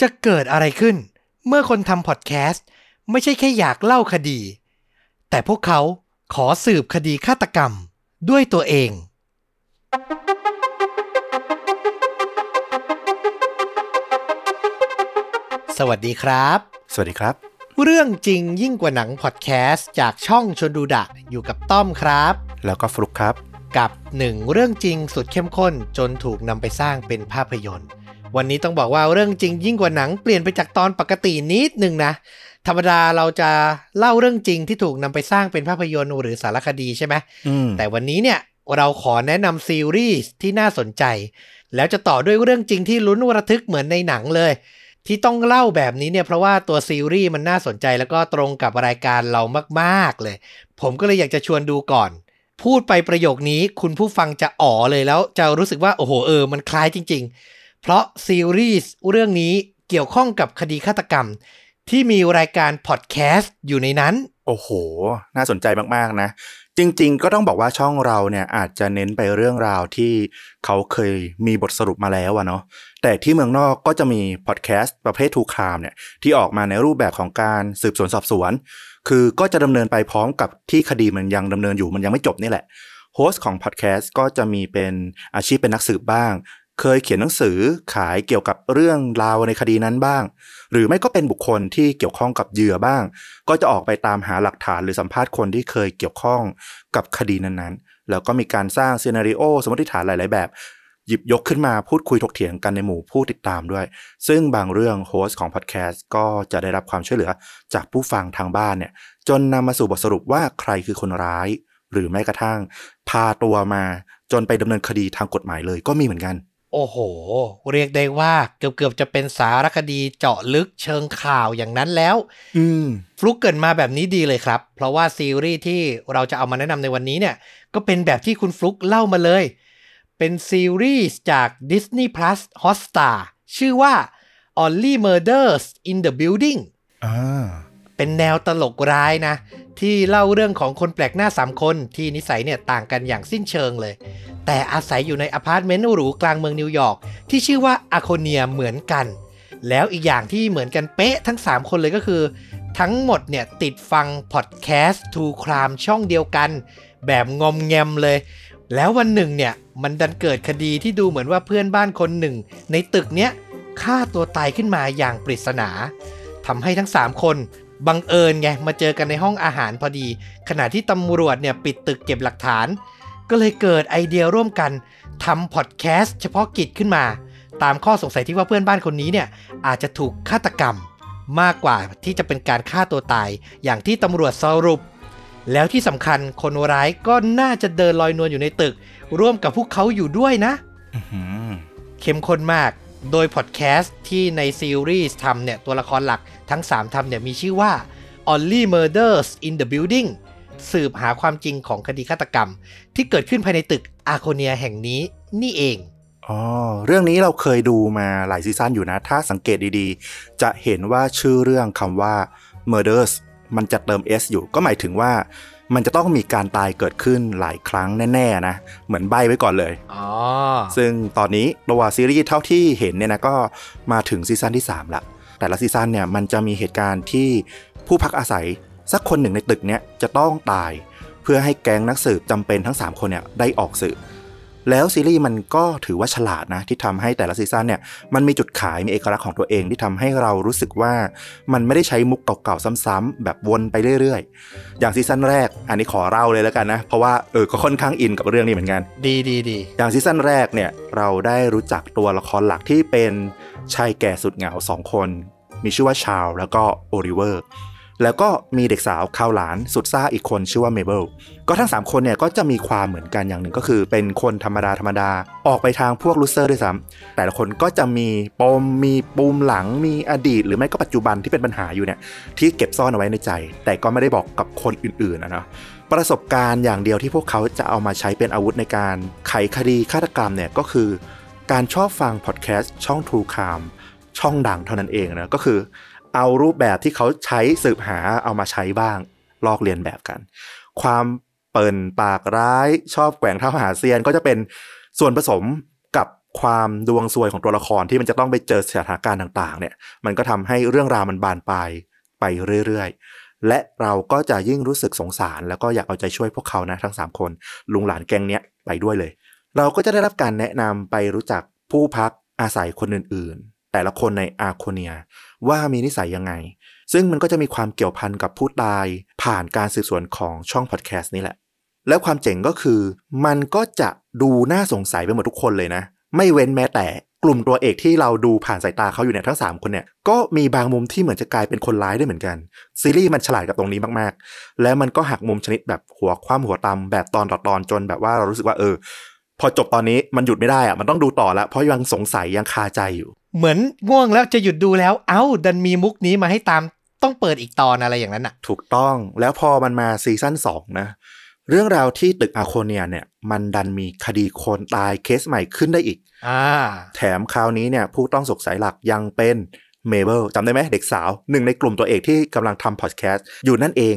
จะเกิดอะไรขึ้น เมื่อคนทำพอดแคสต์ไม่ใช่แค่อยากเล่าคดี แต่พวกเขาขอสืบคดีฆาตกรรมด้วยตัวเอง สวัสดีครับ สวัสดีครับ เรื่องจริงยิ่งกว่าหนังพอดแคสต์จากช่องชนดูดะอยู่กับต้อมครับ แล้วก็ฟลุกครับ กับหนึ่งเรื่องจริงสุดเข้มข้นจนถูกนำไปสร้างเป็นภาพยนตร์ วันนี้ต้องบอกว่าเรื่องจริงยิ่งกว่าหนังเปลี่ยนไปจากตอนปกตินิดนึงนะ ธรรมดาเราจะเล่าเรื่องจริงที่ถูกนำไปสร้างเป็นภาพยนตร์หรือสารคดีใช่ไหมอืมแต่วันนี้เนี่ยเราขอแนะนำซีรีส์ที่น่าสนใจ แล้วจะต่อด้วยเรื่องจริงที่ลุ้นระทึกเหมือนในหนังเลย ที่ต้องเล่าแบบนี้เนี่ยเพราะว่าตัวซีรีส์มันน่าสนใจแล้วก็ตรงกับรายการเรามากๆเลย ผมก็เลยอยากจะชวนดูก่อนพูดไปประโยคนี้คุณผู้ฟังจะอ๋อเลยแล้วจะรู้สึกว่าโอ้โหเออมันคล้ายจริง ๆ เพราะซีรีส์เรื่องนี้เกี่ยวข้องกับคดีฆาตกรรม ที่มีรายการพอดแคสต์อยู่ในนั้น โอ้โห น่าสนใจมากๆนะ จริงๆ ก็ต้องบอกว่าช่องเราเนี่ยอาจจะเน้นไปเรื่องราวที่เขาเคยมีบทสรุปมาแล้วอะเนาะแต่ที่เมืองนอกก็จะมีพอดแคสต์ประเภท true crime เนี่ยที่ออกมาในรูปแบบของการสืบสวนสอบสวน คือก็จะดำเนินไปพร้อมกับที่คดีมันยังดำเนินอยู่มันยังไม่จบนี่แหละ host ของพอดแคสต์ก็จะมีเป็นอาชีพเป็นนักสืบบ้าง เคยเขียนหนังสือขายเกี่ยวกับเรื่องราวในคดีนั้นบ้าง หรือไม่ก็เป็นบุคคลที่เกี่ยวข้องกับเหยื่อบ้าง ก็จะออกไปตามหาหลักฐานหรือสัมภาษณ์คนที่เคยเกี่ยวข้องกับคดีนั้นๆ แล้วก็มีการสร้าง scenario สมมติฐานหลาย ๆ แบบ หยิบยกขึ้นมาพูดคุยถกเถียงกันในหมู่ผู้ติดตามด้วย ซึ่งบางเรื่อง host ของพอดแคสต์ก็จะได้รับความช่วยเหลือจากผู้ฟังทางบ้านเนี่ยจนนำมาสู่บทสรุปว่าใครคือคนร้าย หรือแม้กระทั่ง พาตัวมาจนไปดำเนินคดีทางกฎหมายเลยก็มีเหมือนกัน โอ้โห เรียกได้ว่าเกือบๆจะเป็นสารคดีเจาะลึกเชิงข่าวอย่างนั้นแล้ว อืมฟลุกเกินมาแบบนี้ดีเลยครับ เพราะว่าซีรีส์ที่เราจะเอามาแนะนำในวันนี้เนี่ย ก็เป็นแบบที่คุณฟลุกเล่ามาเลย เป็นซีรีส์จาก Disney Plus Hotstar ชื่อว่า Only Murders in the Building อ่าเป็นแนวตลกร้ายนะ ที่เล่าเรื่องของคนแปลกหน้า 3 คนที่นิสัยเนี่ยต่างกันอย่างสิ้นเชิงเลย แต่อาศัยอยู่ในอพาร์ตเมนต์หรูกลางเมืองนิวยอร์กที่ชื่อว่าอาโคเนียเหมือนกัน แล้วอีกอย่างที่เหมือนกันเป๊ะทั้ง 3 คนเลยก็คือ ทั้งหมดเนี่ยติดฟังพอดแคสต์ true crime ช่องเดียวกัน แบบงอมแงมเลย แล้ววันหนึ่งเนี่ยมันดันเกิดคดีที่ดูเหมือนว่าเพื่อนบ้านคนหนึ่ง ในตึกเนี้ยฆ่าตัวตายขึ้นมาอย่างปริศนาทำให้ทั้ง 3 คน บังเอิญไงมาเจอกันในห้องอาหารพอดี ขณะที่ตำรวจเนี่ยปิดตึกเก็บหลักฐาน ก็เลยเกิดไอเดียร่วมกันทำพอดแคสต์เฉพาะกิจขึ้นมา ตามข้อสงสัยที่ว่าเพื่อนบ้านคนนี้เนี่ยอาจจะถูกฆาตกรรม มากกว่าที่จะเป็นการฆ่าตัวตาย อย่างที่ตำรวจสรุป แล้วที่สำคัญคนร้ายก็น่าจะเดินลอยนวลอยู่ในตึก ร่วมกับพวกเขาอยู่ด้วยนะอื้อหือเข้มข้นมากโดยพอดแคสต์ที่ในซีรีส์ทำเนี่ยตัวละครหลัก ทั้ง 3ทำเนี่ยมีชื่อว่า Only Murders in the Building สืบหาความจริงของคดีฆาตกรรม ที่เกิดขึ้นภายในตึกอาโคเนียแห่งนี้นี่เองอ๋อเรื่องนี้เราเคยดูมาหลายซีซั่นอยู่นะ ถ้าสังเกตดีๆ จะเห็นว่าชื่อเรื่องคำว่า murders มันจะเติม s อยู่ ก็หมายถึงว่ามันจะต้องมีการตายเกิดขึ้นหลายครั้งแน่ๆนะ เหมือนใบ้ไว้ก่อนเลยอ๋อซึ่งตอนนี้ตัวซีรีส์เท่าที่เห็นเนี่ยนะก็มาถึงซีซั่นที่ 3 ละ แต่ละซีซั่นเนี่ยมันจะมีเหตุการณ์ที่ผู้พักอาศัยสักคนหนึ่งในตึกเนี้ยจะต้องตาย เพื่อให้แก๊งนักสืบจำเป็นทั้ง 3 คนเนี่ยได้ออกสืบ แล้วซีรีส์มันก็ถือว่าฉลาดนะที่ทำให้แต่ละซีซั่นเนี่ยมันมีจุดขายมีเอกลักษณ์ของตัวเองที่ทำให้เรารู้สึกว่ามันไม่ได้ใช้มุกเก่าๆซ้ำๆแบบวนไปเรื่อยๆ อย่างซีซั่นแรก อันนี้ขอเล่าเลยแล้วกันนะเพราะว่าเออก็ค่อนข้างอินกับเรื่องนี้เหมือนกัน ดีดีดีอย่างซีซั่นแรกเนี่ยเราได้รู้จักตัวละครหลักที่เป็นชายแก่สุดเหงาสองคน มีชื่อว่าชาร์ลแล้วก็โอลิเวอร์ แล้วก็มีเด็กสาวคราวหลานสุดซ่าอีกคนชื่อว่าเมเบิลก็ทั้ง 3 คนเนี่ยก็จะมีความเหมือนกันอย่างหนึ่งก็คือ เป็นคนธรรมดาธรรมดาออกไปทางพวก loser ด้วยซ้ำแต่ละคนก็จะมีปมมีปูมหลังมีอดีต หรือไม่ก็ปัจจุบันที่เป็นปัญหาอยู่เนี่ยที่เก็บซ่อนเอาไว้ในใจ แต่ก็ไม่ได้บอกกับคนอื่นๆนะเนาะประสบการณ์อย่างเดียวที่พวกเขาจะเอามาใช้เป็นอาวุธในการไขคดีฆาตกรรมเนี่ยก็คือ การชอบฟังพอดแคสต์ช่อง True Crime ช่องดังเท่านั้นเองนะก็คือ เอารูปแบบที่เขาใช้สืบหาเอามาใช้บ้าง ลอกเลียนแบบกัน ความเปิ่นปากร้ายชอบแกว่งเท้าหาเซียนก็จะเป็นส่วนผสมกับความดวงซวยของตัวละครที่มันจะต้องไปเจอสถานการณ์ต่าง ๆ เนี่ย มันก็ทำให้เรื่องราวมันบานปลายไปเรื่อยๆ และเราก็จะยิ่งรู้สึกสงสาร แล้วก็อยากเอาใจช่วยพวกเขานะทั้ง 3 คน ลุงหลานแกงเนี้ยไปด้วยเลย เราก็จะได้รับการแนะนำไปรู้จักผู้พักอาศัยคนอื่นๆ แต่ละคนในอาโคเนีย ว่ามีนิสัยยังไง ซึ่งมันก็จะมีความเกี่ยวพันกับผู้ตาย ผ่านการสืบสวนของช่องพอดแคสต์นี่แหละ แล้วความเจ๋งก็คือ มันก็จะดูน่าสงสัยไปหมดทุกคนเลยนะ ไม่เว้นแม้แต่กลุ่มตัวเอกที่เราดูผ่านสายตาเขาอยู่เนี่ยทั้ง 3 คนเนี่ยก็มีบางมุมที่เหมือนจะกลายเป็นคนร้ายได้เหมือนกัน ซีรีส์มันฉลาดกับตรงนี้มากๆ แล้วมันก็หักมุมชนิดแบบหัวคว่ำหัวตำแบบตอนต่อตอนจนแบบว่าเรารู้สึกว่าเออ พอจบตอนนี้มันหยุดไม่ได้อะมันต้องดูต่อแล้วเพราะยังสงสัยยังคาใจอยู่ เหมือนง่วงแล้วจะหยุดดูแล้ว เอ้า ดันมีมุกนี้มาให้ตามต้องเปิดอีกตอนอะไรอย่างนั้นอะ ถูกต้องแล้วพอมันมาซีซั่นสองนะ เรื่องราวที่ตึกอาโคเนียเนี่ย มันดันมีคดีคนตายเคสใหม่ขึ้นได้อีกอ่าแถมคราวนี้เนี่ย ผู้ต้องสงสัยหลักยังเป็นเมเบิลจำได้ไหมเด็กสาว หนึ่งในกลุ่มตัวเอกที่กำลังทำพอดแคสต์อยู่นั่นเอง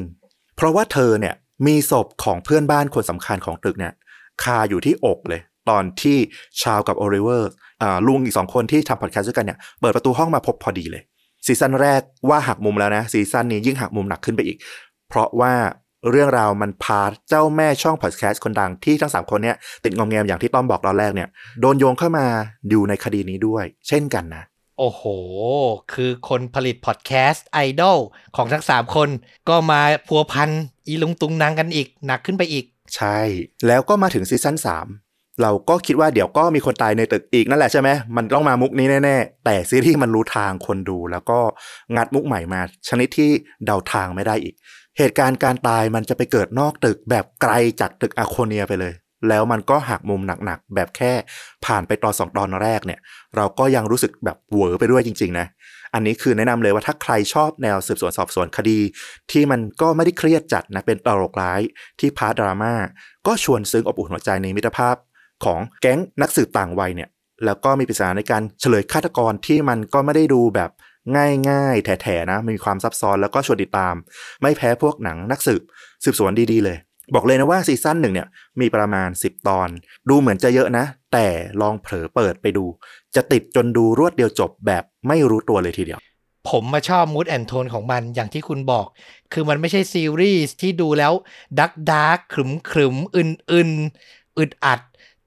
เพราะว่าเธอเนี่ยมีศพของเพื่อนบ้านคนสำคัญของตึกเนี่ยคาอยู่ที่อกเลย ตอนที่ชาร์ลส์กับโอลิเวอร์อ่าลุงอีกสองคนที่ทำพอดแคสต์ด้วยกันเนี่ยเปิดประตูห้องมาพบพอดีเลย ซีซั่นแรกว่าหักมุมแล้วนะซีซั่นนี้ยิ่งหักมุมหนักขึ้นไปอีก เพราะว่าเรื่องราวมันพาเจ้าแม่ช่องพอดแคสต์คนดังที่ทั้งสามคนเนี่ยติดงอมแงมอย่างที่ต้อมบอกตอนแรกเนี่ยโดนโยงเข้ามาอยู่ในคดีนี้ด้วย เช่นกันนะ โอ้โห คือคนผลิตพอดแคสต์ไอดอลของทั้งสามคนก็มาพัวพันอีลุงตุงนังกันอีกหนักขึ้นไปอีก ใช่ แล้วก็มาถึงซีซั่น3 เราก็คิดว่าเดี๋ยวก็มีคนตายในตึกอีกนั่นแหละใช่ไหมมันต้องมามุกนี้แน่ๆ แต่ซีรีส์มันรู้ทางคนดู แล้วก็งัดมุกใหม่มา ชนิดที่เดาทางไม่ได้อีก เหตุการณ์การตายมันจะไปเกิดนอกตึกแบบไกลจากตึกอาโคเนียไปเลย แล้วมันก็หักมุมหนักๆ แบบแค่ผ่านไปตอนสองตอนแรกเนี่ย เราก็ยังรู้สึกแบบเหวอไปด้วยจริง ๆ นะอันนี้คือแนะนำเลยว่าถ้าใครชอบแนวสืบสวนสอบสวนคดี ที่มันก็ไม่ได้เครียดจัดนะเป็นตลกร้ายที่ part ดราม่าก็ชวนซึ้งอบอุ่นหัวใจในมิตรภาพ ของแก๊งนักสืบต่างวัยเนี่ยแล้วก็มีปริศนาในการเฉลยฆาตกรที่มันก็ไม่ได้ดูแบบง่ายๆ แถๆนะมีความซับซ้อนแล้วก็ชวนติดตาม ไม่แพ้พวกหนังนักสืบสืบสวนดีๆเลย บอกเลยนะว่าซีซั่นหนึ่งเนี่ยมีประมาณ 10 ตอน ดูเหมือนจะเยอะนะ แต่ลองเผลอเปิดไปดู จะติดจนดูรวดเดียวจบแบบไม่รู้ตัวเลยทีเดียว ผมมาชอบมูดแอนโทนของมันอย่างที่คุณบอก คือมันไม่ใช่ซีรีส์ที่ดูแล้ว dark dark ขรึมขรึมอึนอึนอึดอัด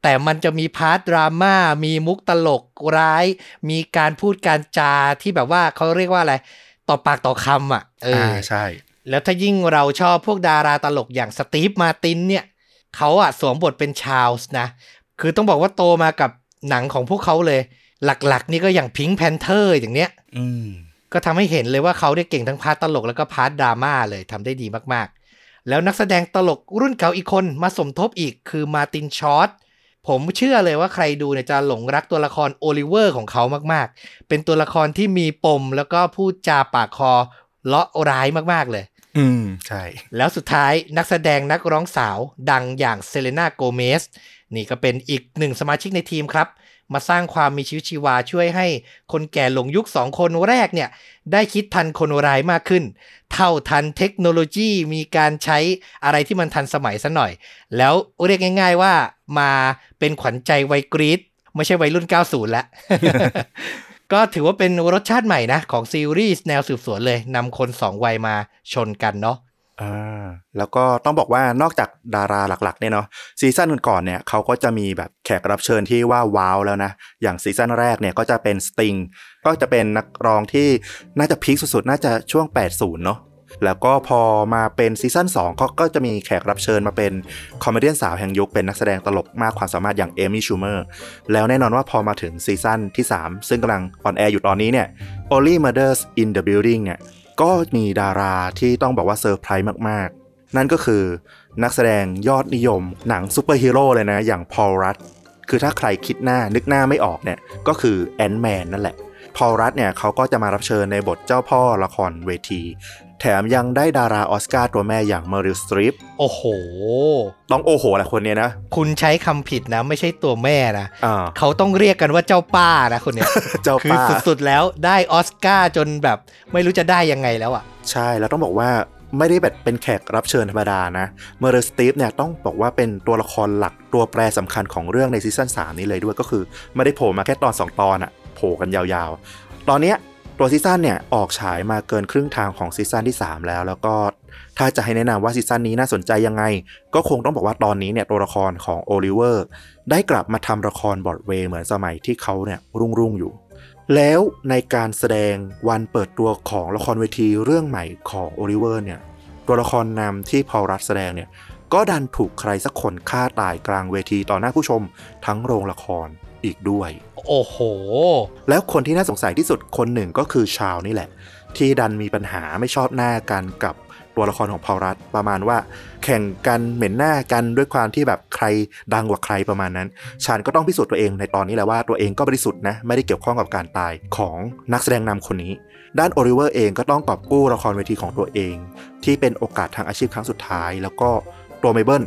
แต่มันจะมี part ดราม่ามีมุกตลกร้าย มีการพูดการจาที่แบบว่าเขาเรียกว่าอะไร ต่อปากต่อคำอะเอออ่าอใช่ แล้วถ้ายิ่งเราชอบพวกดาราตลกอย่างสตีฟมาร์ตินเนี่ยเขาอะสวมบทเป็นชาลส์นะ คือต้องบอกว่าโตมากับหนังของพวกเขาเลย หลักๆ นี่ก็อย่างพิง k ์แพนเทอร์อย่างเนี้ยอืมก็ทำให้เห็นเลยว่าเขาได้เก่งทั้ง part ตลกแล้วก็ part ดราม่าเลยทำได้ดีมากๆ แล้วนักแสดงตลกรุ่นเก่าอีกคนมาสมทบอีกคือมาร์ตินชอร์ต ผมเชื่อเลยว่าใครดูเนี่ยจะหลงรักตัวละครโอลิเวอร์ของเขามากๆ เป็นตัวละครที่มีปมแล้วก็พูดจาปากคอเราะร้ายมากๆเลย อืม ใช่ แล้วสุดท้ายนักแสดงนักร้องสาวดังอย่างเซเลนาโกเมสนี่ก็เป็นอีกหนึ่งสมาชิกในทีมครับ มาสร้างความมีชีวิตชีวาช่วยให้คนแก่หลงยุคสองคนแรกเนี่ยได้คิดทันคนร้ายมากขึ้น เท่าทันเทคโนโลยีมีการใช้อะไรที่มันทันสมัยซะหน่อย แล้วเรียกง่าย ๆว่ามาเป็นขวัญใจวัยกรีดไม่ใช่วัยรุ่น 90 แล้วก็ถือว่าเป็นรสชาติใหม่นะ ของซีรีส์แนวสืบสวนเลยนำคนสองวัยมาชนกันเนาะ อ่าแล้วก็ต้องบอกว่านอกจากดาราหลักๆเนี่ยเนาะซีซั่นก่อนๆเนี่ยเขาก็จะมีแบบแขกรับเชิญที่ว่าว้าวแล้วนะ อย่างซีซั่นแรกเนี่ยก็จะเป็นสติงก็จะเป็นนักร้องที่น่าจะพีคสุดๆ น่าจะช่วง 80 เนาะแล้วก็พอมาเป็นซีซั่น2ก็ก็จะมีแขกรับเชิญมาเป็น comedy สาวแห่งยุคเป็นนักแสดงตลกมากความสามารถอย่างเอมี่ชูเมอร์แล้วแน่นอนว่าพอมาถึงซีซั่นที่ 3 ซึ่งกำลังออนแอร์อยู่ตอนนี้เนี่ย Only Murders in the Building เนี่ย ก็มีดาราที่ต้องบอกว่าเซอร์ไพรส์มากๆ นั่นก็คือนักแสดงยอดนิยม หนังซูเปอร์ฮีโร่เลยนะ อย่างพอลรัดด์คือถ้าใครคิดหน้านึกหน้าไม่ออกเนี่ย ก็คือแอนท์แมนนั่นแหละพอลรัดด์เนี่ยเขาก็จะมารับเชิญในบทเจ้าพ่อละครเวที แถมยังได้ดาราออสการ์ตัวแม่อย่างเมอริลสตรีปโอ้โห ต้องโอ้โหแหละคนเนี้ยนะ คุณใช้คำผิดนะ ไม่ใช่ตัวแม่นะอ่าเขาต้องเรียกกันว่าเจ้าป้านะคนเนี้ย เจ้าคือป้าสุดๆแล้วได้ออสการ์จนแบบ ไม่รู้จะได้ยังไงแล้วอะ ใช่แล้วต้องบอกว่าไม่ได้แบบเป็นแขกรับเชิญธรรมดานะเมอริลสตรีปเนี่ยต้องบอกว่าเป็นตัวละครหลักตัวแปรสำคัญของเรื่องในซีซั่น3นี้เลยด้วยก็คือ ไม่ได้โผล่มาแค่ตอน 2 ตอนอะโผล่กันยาวๆ ตอนเนี้ย ตัวซีซั่นเนี่ยออกฉายมาเกินครึ่งทางของซีซั่นที่ 3 แล้ว แล้วก็ถ้าจะให้แนะนำว่าซีซั่นนี้น่าสนใจยังไง ก็คงต้องบอกว่าตอนนี้เนี่ยตัวละครของโอลิเวอร์ได้กลับมาทำละครบรอดเวย์เหมือนสมัยที่เขาเนี่ยรุ่งๆอยู่ แล้วในการแสดงวันเปิดตัวของละครเวทีเรื่องใหม่ของโอลิเวอร์เนี่ยตัวละครนำที่พอลรัดด์แสดงเนี่ยก็ดันถูกใครสักคนฆ่าตายกลางเวทีต่อหน้าผู้ชมทั้งโรงละคร อีกด้วย โอ้โห แล้วคนที่น่าสงสัยที่สุดคนหนึ่งก็คือชาร์ลส์นี่แหละ ที่ดันมีปัญหาไม่ชอบหน้ากันกับตัวละครของพอลรัดด์ประมาณว่า แข่งกันเหม็นหน้ากันด้วยความที่แบบใครดังกว่าใครประมาณนั้นชาร์ลส์ก็ต้องพิสูจน์ตัวเองในตอนนี้แหละว่าตัวเองก็บริสุทธิ์นะไม่ได้เกี่ยวข้องกับการตายของนักแสดงนำคนนี้ ด้านโอลิเวอร์เองก็ต้องกอบกู้ละครเวทีของตัวเอง ที่เป็นโอกาสทางอาชีพครั้งสุดท้าย แล้วก็ตัวเมเบิล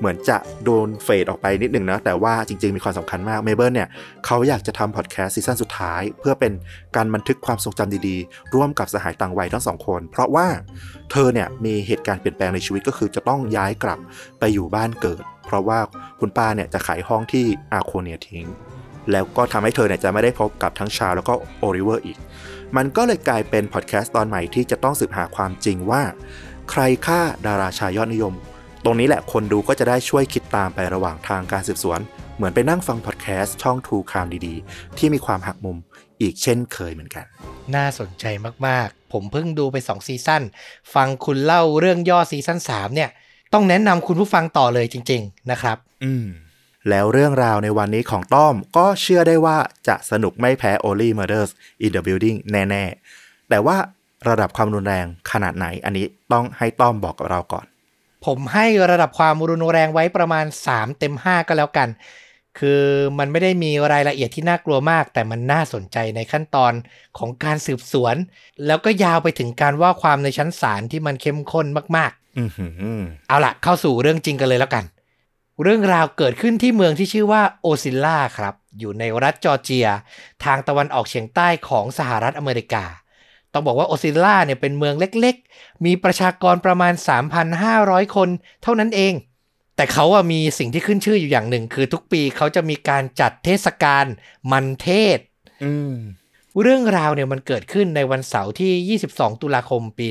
เหมือนจะโดน fade ออกไปนิดหนึ่งนะแต่ว่าจริงๆมีความสำคัญมากเมเบิลเนี่ยเขาอยากจะทำพอดแคสต์ซีซั่นสุดท้าย เพื่อเป็นการบันทึกความทรงจำดีๆ ร่วมกับสหายต่างวัยทั้งสองคน เพราะว่าเธอเนี่ยมีเหตุการณ์เปลี่ยนแปลงในชีวิตก็คือจะต้องย้ายกลับไปอยู่บ้านเกิด เพราะว่าคุณป้าเนี่ยจะขายห้องที่อาโคเนียทิ้งแล้วก็ทำให้เธอเนี่ยจะไม่ได้พบกับทั้งชาร์ลส์แล้วก็โอลิเวอร์อีก มันก็เลยกลายเป็นพอดแคสต์ตอนใหม่ที่จะต้องสืบหาความจริงว่า ใครฆ่าดาราชายยอดนิยม ตรงนี้แหละคนดูก็จะได้ช่วยคิดตามไประหว่างทางการสืบสวน เหมือนไปนั่งฟังพอดแคสต์ช่อง True Crime ดีๆ ที่มีความหักมุมอีกเช่นเคยเหมือนกัน น่าสนใจมากๆ ผมเพิ่งดูไป 2 ซีซั่นฟังคุณเล่าเรื่องย่อซีซั่น3เนี่ย ต้องแนะนำคุณผู้ฟังต่อเลยจริง ๆ นะครับ อืมแล้วเรื่องราวในวันนี้ของต้อมก็เชื่อได้ว่าจะสนุกไม่แพ้ Only Murders in the Building แน่ ๆ แต่ว่าระดับความรุนแรงขนาดไหนอันนี้ต้องให้ต้อมบอกกับเราก่อน ผมให้ระดับความรุนแรงไว้ประมาณ 3 เต็ม 5 ก็แล้วกัน คือมันไม่ได้มีรายละเอียดที่น่ากลัวมาก แต่มันน่าสนใจในขั้นตอนของการสืบสวน แล้วก็ยาวไปถึงการว่าความในชั้นศาลที่มันเข้มข้นมากอือหือๆเอาล่ะเข้าสู่เรื่องจริงกันเลยแล้วกัน เรื่องราวเกิดขึ้นที่เมืองที่ชื่อว่าโอซิลล่าครับ อยู่ในรัฐจอร์เจีย ทางตะวันออกเฉียงใต้ของสหรัฐอเมริกา ต้องบอกว่าโอซิลล่าเนี่ยเป็นเมืองเล็กๆ มีประชากรประมาณ 3,500 คนเท่านั้นเอง แต่เขาอะมีสิ่งที่ขึ้นชื่ออยู่อย่างหนึ่ง คือทุกปีเขาจะมีการจัดเทศกาลมันเทศอืมเรื่องราวเนี่ยมันเกิดขึ้นในวันเสาร์ที่ 22 ตุลาคมปี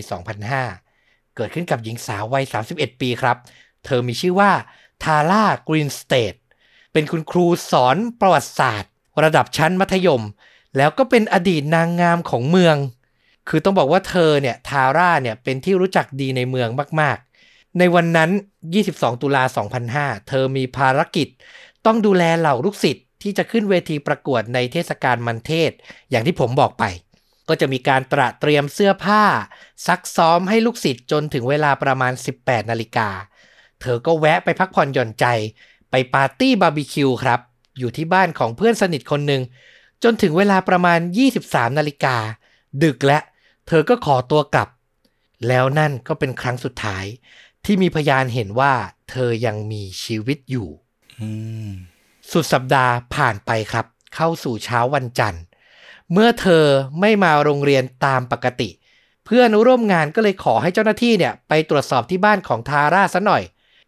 2005 เกิดขึ้นกับหญิงสาววัย 31 ปีครับ เธอมีชื่อว่าทาร่ากรีนสเตทเป็นคุณครูสอนประวัติศาสตร์ ระดับชั้นมัธยม แล้วก็เป็นอดีตนางงามของเมือง คือต้องบอกว่าเธอเนี่ยทาร่าเนี่ยเป็นที่รู้จักดีในเมืองมากๆ ในวันนั้น 22 ตุลา 2005 เธอมีภารกิจ ต้องดูแลเหล่าลูกศิษย์ที่จะขึ้นเวทีประกวดในเทศกาลมันเทศ อย่างที่ผมบอกไป ก็จะมีการตระเตรียมเสื้อผ้า ซักซ้อมให้ลูกศิษย์จนถึงเวลาประมาณ 18 นาฬิกา เธอก็แวะไปพักผ่อนหย่อนใจ ไปปาร์ตี้บาร์บีคิวครับ อยู่ที่บ้านของเพื่อนสนิทคนหนึ่งจนถึงเวลาประมาณ 23 นาฬิกาดึกและ เธอก็ขอตัวกลับ แล้วนั่นก็เป็นครั้งสุดท้าย ที่มีพยานเห็นว่า เธอยังมีชีวิตอยู่อืมสุดสัปดาห์ผ่านไปครับ เข้าสู่เช้าวันจันทร์ เมื่อเธอไม่มาโรงเรียนตามปกติ เพื่อนร่วมงานก็เลยขอให้เจ้าหน้าที่เนี่ย ไปตรวจสอบที่บ้านของทาร่าซะหน่อย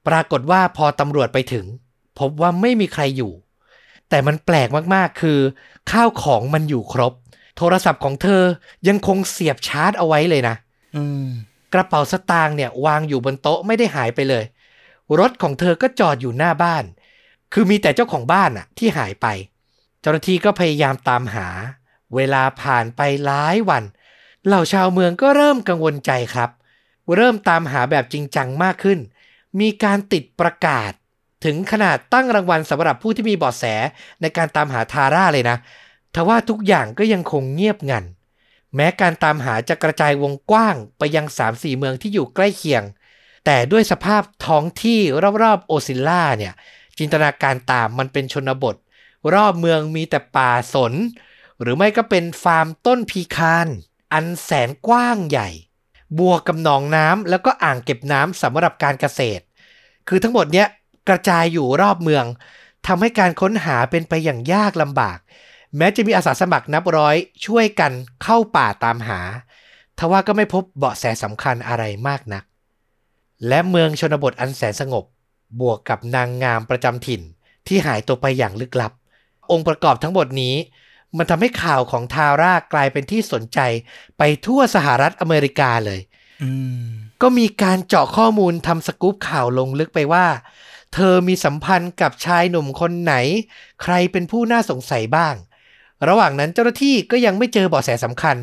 ปรากฏว่าพอตำรวจไปถึง พบว่าไม่มีใครอยู่ แต่มันแปลกมากๆคือ ข้าวของมันอยู่ครบ โทรศัพท์ของเธอยังคงเสียบชาร์จเอาไว้เลยนะกระเป๋าสตางค์เนี่ยวางอยู่บนโต๊ะไม่ได้หายไปเลย รถของเธอก็จอดอยู่หน้าบ้าน คือมีแต่เจ้าของบ้านอะที่หายไป เจ้าหน้าที่ก็พยายามตามหา เวลาผ่านไปหลายวัน เหล่าชาวเมืองก็เริ่มกังวลใจครับ เริ่มตามหาแบบจริงจังมากขึ้น มีการติดประกาศ ถึงขนาดตั้งรางวัลสำหรับผู้ที่มีเบาะแสในการตามหาทาร่าเลยนะ ทว่าทุกอย่างก็ยังคงเงียบงัน แม้การตามหาจะกระจายวงกว้างไปยัง 3-4 เมืองที่อยู่ใกล้เคียง แต่ด้วยสภาพท้องที่รอบๆโอซิลล่าเนี่ย จินตนาการตามมันเป็นชนบท รอบเมืองมีแต่ป่าสน หรือไม่ก็เป็นฟาร์มต้นพีคาน อันแสนกว้างใหญ่บวกกับหนองน้ำแล้วก็อ่างเก็บน้ำสำหรับการเกษตร คือทั้งหมดเนี้ยกระจายอยู่รอบเมืองทำให้การค้นหาเป็นไปอย่างยากลำบาก แม้จะมีอาสาสมัครนับร้อยช่วยกันเข้าป่าตามหา ทว่าก็ไม่พบเบาะแสสำคัญอะไรมากนัก และเมืองชนบทอันแสนสงบบวกกับนางงามประจำถิ่นที่หายตัวไปอย่างลึกลับ องค์ประกอบทั้งหมดนี้ มันทำให้ข่าวของทาร่ากลายเป็นที่สนใจไปทั่วสหรัฐอเมริกาเลยอืมก็มีการเจาะข้อมูลทำสกู๊ปข่าวลงลึกไปว่า เธอมีสัมพันธ์กับชายหนุ่มคนไหน ใครเป็นผู้น่าสงสัยบ้าง ระหว่างนั้นเจ้าหน้าที่ก็ยังไม่เจอเบาะแสสำคัญ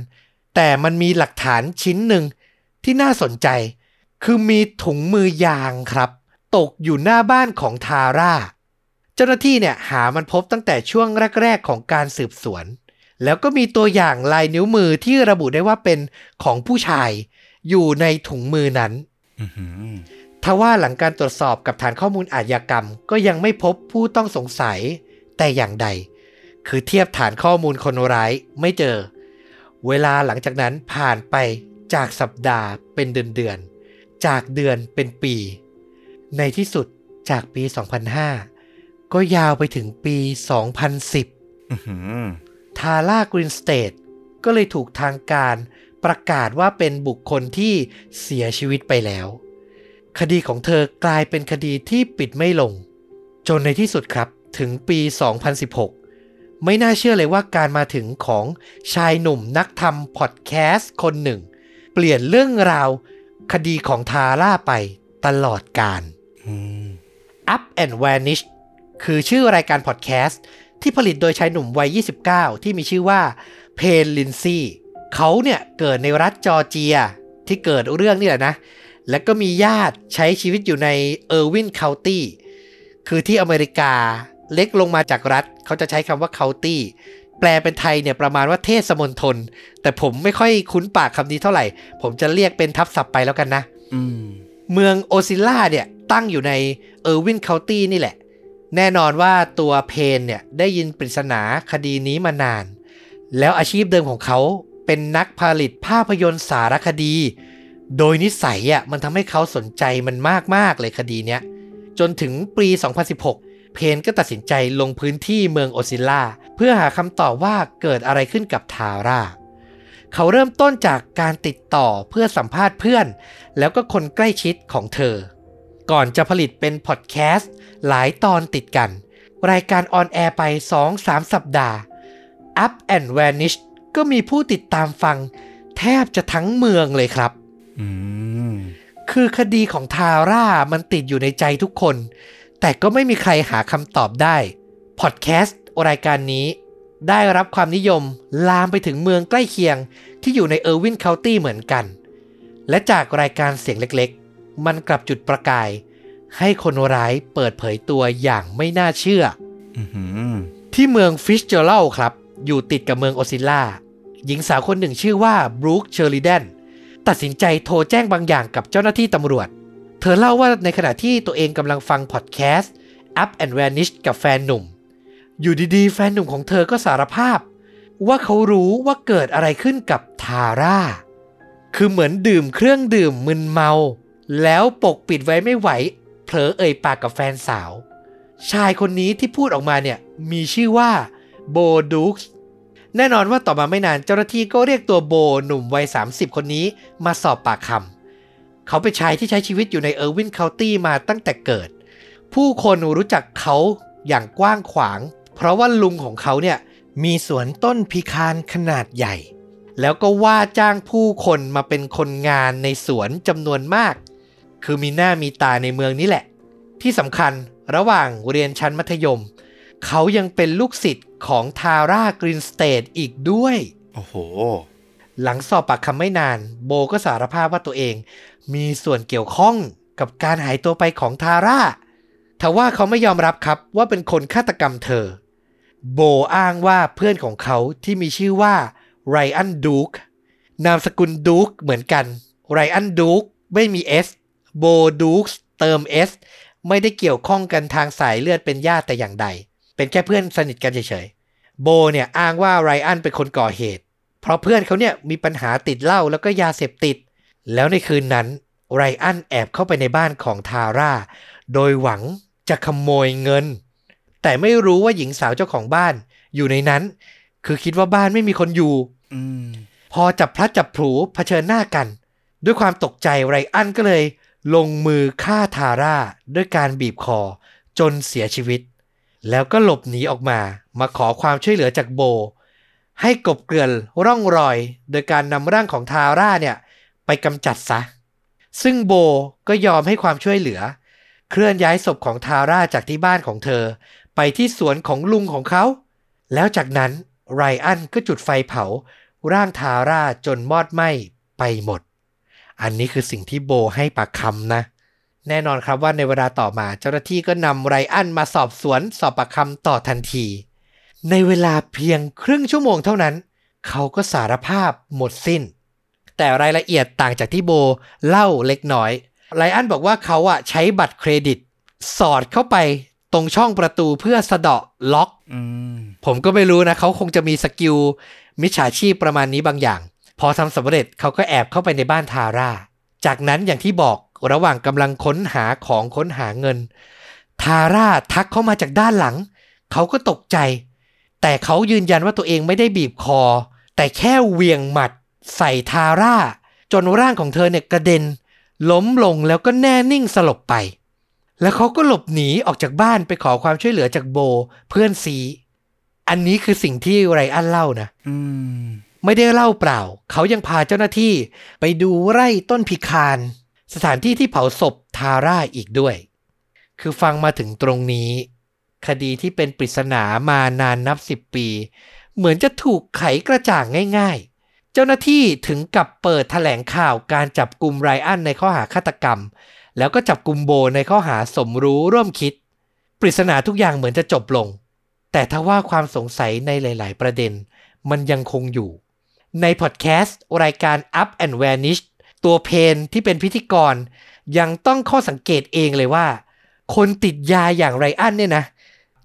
แต่มันมีหลักฐานชิ้นหนึ่งที่น่าสนใจ คือมีถุงมือยางครับ ตกอยู่หน้าบ้านของทาร่า เจ้าหน้าที่เนี่ยหามันพบตั้งแต่ช่วงแรก ๆ ของการสืบสวน แล้วก็มีตัวอย่างลายนิ้วมือที่ระบุได้ว่าเป็นของผู้ชาย อยู่ในถุงมือนั้นอือหือทว่าหลังการตรวจสอบกับฐานข้อมูลอาชญากรรม ก็ยังไม่พบผู้ต้องสงสัยแต่อย่างใด คือเทียบฐานข้อมูลคนร้ายไม่เจอ เวลาหลังจากนั้นผ่านไปจากสัปดาห์เป็นเดือนเดือนๆจากเดือนเป็นปี ในที่สุดจากปี 2005 ก็ยาวไปถึงปี 2010อือหือทาร่ากรีนสเตทก็เลยถูกทางการประกาศว่าเป็นบุคคลที่เสียชีวิตไปแล้ว คดีของเธอกลายเป็นคดีที่ปิดไม่ลง จนในที่สุดครับถึงปี 2016 ไม่น่าเชื่อเลยว่าการมาถึงของชายหนุ่มนักทำพอดแคสต์คนหนึ่ง เปลี่ยนเรื่องราวคดีของทาร่าไปตลอดกาลอืม Up and Vanished คือชื่อรายการพอดแคสต์ที่ผลิตโดยชายหนุ่มวัย 29 ที่มีชื่อว่าเพนลินซี่เขาเนี่ยเกิดในรัฐจอร์เจียที่เกิดเรื่องนี่แหละนะ แล้วก็มีญาติใช้ชีวิตอยู่ในเออร์วินเคานตี้ คือที่อเมริกา เล็กลงมาจากรัฐ เขาจะใช้คำว่า county แปลเป็นไทยเนี่ยประมาณว่าเทศมณฑลแต่ผมไม่ค่อยคุ้นปากคำนี้เท่าไหร่ ผมจะเรียกเป็นทับศัพท์ไปแล้วกันนะอืมเมืองโอซิล่าเนี่ยตั้งอยู่ในเออร์วินเคานตี้นี่แหละ แน่นอนว่าตัวเพนเนี่ยได้ยินปริศนาคดีนี้มานาน แล้วอาชีพเดิมของเขาเป็นนักผลิตภาพยนตร์สารคดี โดยนิสัยอะมันทำให้เขาสนใจมันมากๆเลยคดีเนี้ยจนถึงปี 2016 เพนก็ตัดสินใจลงพื้นที่เมืองโอซิล่าเพื่อหาคำตอบว่าเกิดอะไรขึ้นกับทาร่า เขาเริ่มต้นจากการติดต่อเพื่อสัมภาษณ์เพื่อน แล้วก็คนใกล้ชิดของเธอ ก่อนจะผลิตเป็นพอดแคสต์หลายตอนติดกัน รายการ on air ไป 2-3 สัปดาห์ Up and Vanished ก็มีผู้ติดตามฟัง แทบจะทั้งเมืองเลยครับอืมคือคดีของทาร่ามันติดอยู่ในใจทุกคน แต่ก็ไม่มีใครหาคำตอบได้ พอดแคสต์รายการนี้ ได้รับความนิยมลามไปถึงเมืองใกล้เคียงที่อยู่ในเออร์วินเคานตี้เหมือนกัน และจากรายการเสียงเล็กๆ มันกลับจุดประกาย ให้คนร้ายเปิดเผยตัวอย่างไม่น่าเชื่ออือหือที่เมืองฟิตซ์เจอรัลด์ครับ อยู่ติดกับเมืองโอซิล่า หญิงสาวคนหนึ่งชื่อว่าบรูคเชอริแดนตัดสินใจโทรแจ้งบางอย่างกับเจ้าหน้าที่ตำรวจ เธอเล่าว่าในขณะที่ตัวเองกำลังฟังพอดแคสต์ Up and Vanish กับแฟนหนุ่ม อยู่ดีๆ แฟนหนุ่มของเธอก็สารภาพ ว่าเขารู้ว่าเกิดอะไรขึ้นกับทาร่า คือเหมือนดื่มเครื่องดื่มมึนเมา แล้วปกปิดไว้ไม่ไหว เผลอเอ่ยปากกับแฟนสาว ชายคนนี้ที่พูดออกมาเนี่ยมีชื่อว่าโบดูกส์แน่นอนว่าต่อมาไม่นานเจ้าหน้าที่ก็เรียกตัวโบหนุ่มวัย 30 คนนี้มาสอบปากคำ เขาเป็นชายที่ใช้ชีวิตอยู่ในเออร์วินเคานตี้มาตั้งแต่เกิด ผู้คนรู้จักเขาอย่างกว้างขวาง เพราะว่าลุงของเขาเนี่ยมีสวนต้นพีแคนขนาดใหญ่ แล้วก็ว่าจ้างผู้คนมาเป็นคนงานในสวนจำนวนมาก คือมีหน้ามีตาในเมืองนี้แหละ ที่สำคัญระหว่างเรียนชั้นมัธยม เขายังเป็นลูกศิษย์ของทาร่ากรีนสเตทอีกด้วย โอ้โห หลังสอบปากคำไม่นาน โบก็สารภาพว่าตัวเอง มีส่วนเกี่ยวข้องกับการหายตัวไปของทาร่าทว่าเขาไม่ยอมรับครับว่าเป็นคนฆาตกรรมเธอ โบอ้างว่าเพื่อนของเขาที่มีชื่อว่าไรอันดูกนามสกุลดูกเหมือนกันไรอันดูกไม่มี S โบดูกเติม S ไม่ได้เกี่ยวข้องกันทางสายเลือดเป็นญาติแต่อย่างใด เป็นแค่เพื่อนสนิทกันเฉยๆ โบเนี่ยอ้างว่าไรอันเป็นคนก่อเหตุ เพราะเพื่อนเขาเนี่ยมีปัญหาติดเหล้าแล้วก็ยาเสพติด แล้วในคืนนั้นไรอันแอบเข้าไปในบ้านของทาร่า โดยหวังจะขโมยเงิน แต่ไม่รู้ว่าหญิงสาวเจ้าของบ้านอยู่ในนั้น คือคิดว่าบ้านไม่มีคนอยู่อืมพอจับพลัดจับผลูเผชิญหน้ากัน ด้วยความตกใจไรอันก็เลย ลงมือฆ่าทาร่าด้วยการบีบคอจนเสียชีวิต แล้วก็หลบหนีออกมา มาขอความช่วยเหลือจากโบ ให้กบเกลื่อนร่องรอย โดยการนำร่างของทาร่าเนี่ย ไปกำจัดซะ ซึ่งโบก็ยอมให้ความช่วยเหลือ เคลื่อนย้ายศพของทาร่าจากที่บ้านของเธอ ไปที่สวนของลุงของเขา แล้วจากนั้นไรอันก็จุดไฟเผา ร่างทาร่าจนมอดไหม้ไปหมด อันนี้คือสิ่งที่โบให้ปากคำนะ แน่นอนครับว่าในเวลาต่อมาเจ้าหน้าที่ก็นำไรอันมาสอบสวนสอบปากคำต่อทันที ในเวลาเพียงครึ่งชั่วโมงเท่านั้น เขาก็สารภาพหมดสิ้น แต่รายละเอียดต่างจากที่โบเล่าเล็กน้อยไรอันบอกว่าเขาอะใช้บัตรเครดิต สอดเข้าไปตรงช่องประตูเพื่อสะเดาะล็อกอืมผมก็ไม่รู้นะ เขาคงจะมี skillมิจฉาชีพประมาณนี้บางอย่าง พอทำสำเร็จเขาก็แอบเข้าไปในบ้านทาร่า จากนั้นอย่างที่บอกระหว่างกำลังค้นหาของค้นหาเงิน ทาร่าทักเข้ามาจากด้านหลัง เขาก็ตกใจ แต่เขายืนยันว่าตัวเองไม่ได้บีบคอ แต่แค่เหวียงหมัดใส่ทาร่า จนร่างของเธอเนี่ยกระเด็น ล้มลงแล้วก็แน่นิ่งสลบไป แล้วเขาก็หลบหนีออกจากบ้านไปขอความช่วยเหลือจากโบเพื่อนซี อันนี้คือสิ่งที่ไรอันเล่านะอืมไม่ได้เล่าเปล่า เขายังพาเจ้าหน้าที่ไปดูไร่ต้นพิคาร สถานที่ที่เผาศพทาร่าอีกด้วย คือฟังมาถึงตรงนี้ คดีที่เป็นปริศนามานานนับสิบปี เหมือนจะถูกไขกระจ่างง่าย ๆ เจ้าหน้าที่ถึงกับเปิดแถลงข่าวการจับกลุ่มไรอันในข้อหาฆาตกรรม แล้วก็จับกลุ่มโบในข้อหาสมรู้ร่วมคิด ปริศนาทุกอย่างเหมือนจะจบลง แต่ถ้าว่าความสงสัยในหลาย ๆ ประเด็น มันยังคงอยู่ ในพอดแคสต์รายการ Up and Vanish ตัวเพนที่เป็นพิธีกร ยังต้องข้อสังเกตเองเลยว่า คนติดยาอย่างไรอันเนี่ยนะ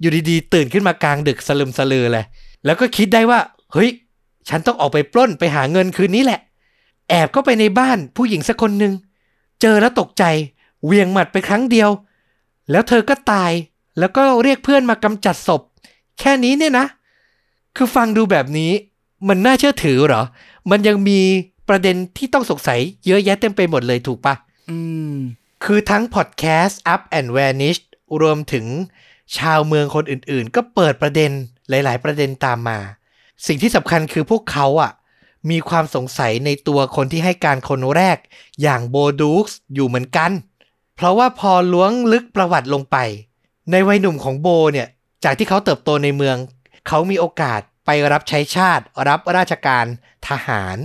อยู่ดีๆ ตื่นขึ้นมากลางดึกสลึมสลือเลย แล้วก็คิดได้ว่า เฮ้ย ฉันต้องออกไปปล้นไปหาเงินคืนนี้แหละ แอบเข้าไปในบ้านผู้หญิงสักคนหนึ่ง เจอแล้วตกใจเหวียงหมัดไปครั้งเดียว แล้วเธอก็ตาย แล้วก็เรียกเพื่อนมากำจัดศพ แค่นี้เนี่ยนะ คือฟังดูแบบนี้ มันน่าเชื่อถือเหรอ มันยังมีประเด็นที่ต้องสงสัยเยอะแยะเต็มไปหมดเลยถูกปะอืม คือทั้งพอดแคสต์ Up and Vanish รวมถึง ชาวเมืองคนอื่นๆ ก็เปิดประเด็นหลาย ๆ ประเด็นตามมา สิ่งที่สำคัญคือพวกเขาอะมีความสงสัยในตัวคนที่ให้การคนแรก อย่างโบดูกส์อยู่เหมือนกัน เพราะว่าพอล้วงลึกประวัติลงไป ในวัยหนุ่มของโบเนี่ย จากที่เขาเติบโตในเมือง เขามีโอกาสไปรับใช้ชาติ รับราชการทหาร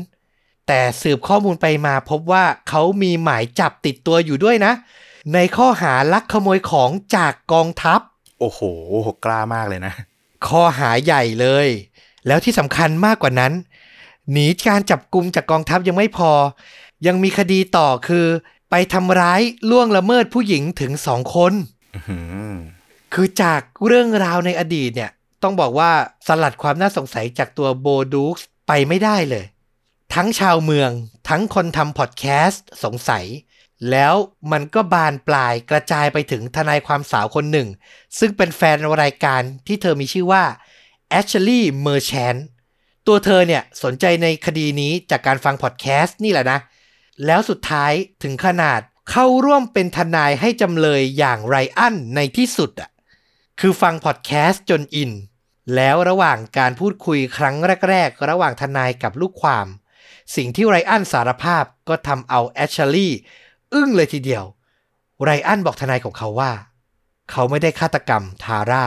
แต่สืบข้อมูลไปมาพบว่าเขามีหมายจับติดตัวอยู่ด้วยนะ ในข้อหาลักขโมยของจากกองทัพ โอ้โหกล้ามากเลยนะ ข้อหาใหญ่เลย แล้วที่สำคัญมากกว่านั้น หนีการจับกลุ่มจากกองทัพยังไม่พอ ยังมีคดีต่อคือ ไปทำร้ายล่วงละเมิดผู้หญิงถึงสองคนอื้อหือคือจากเรื่องราวในอดีตเนี่ย ต้องบอกว่าสลัดความน่าสงสัยจากตัวโบดูกส์ไปไม่ได้เลย ทั้งชาวเมือง ทั้งคนทำพอดแคสต์สงสัย แล้วมันก็บานปลายกระจายไปถึงทนายความสาวคนหนึ่ง ซึ่งเป็นแฟนรายการที่เธอมีชื่อว่า Ashley Merchant ตัวเธอเนี่ยสนใจในคดีนี้จากการฟังพอดแคสต์นี่แหละนะ แล้วสุดท้ายถึงขนาดเข้าร่วมเป็นทนายให้จำเลยอย่างไรอันในที่สุดอะคือฟังพอดแคสต์จนอิน แล้วระหว่างการพูดคุยครั้งแรก ๆ ระหว่างทนายกับลูกความ สิ่งที่ไรอันสารภาพก็ทำเอาแอชลี อึ้งเลยทีเดียว ไรอันบอกทนายของเขาว่า เขาไม่ได้ฆาตกรรมทาร่า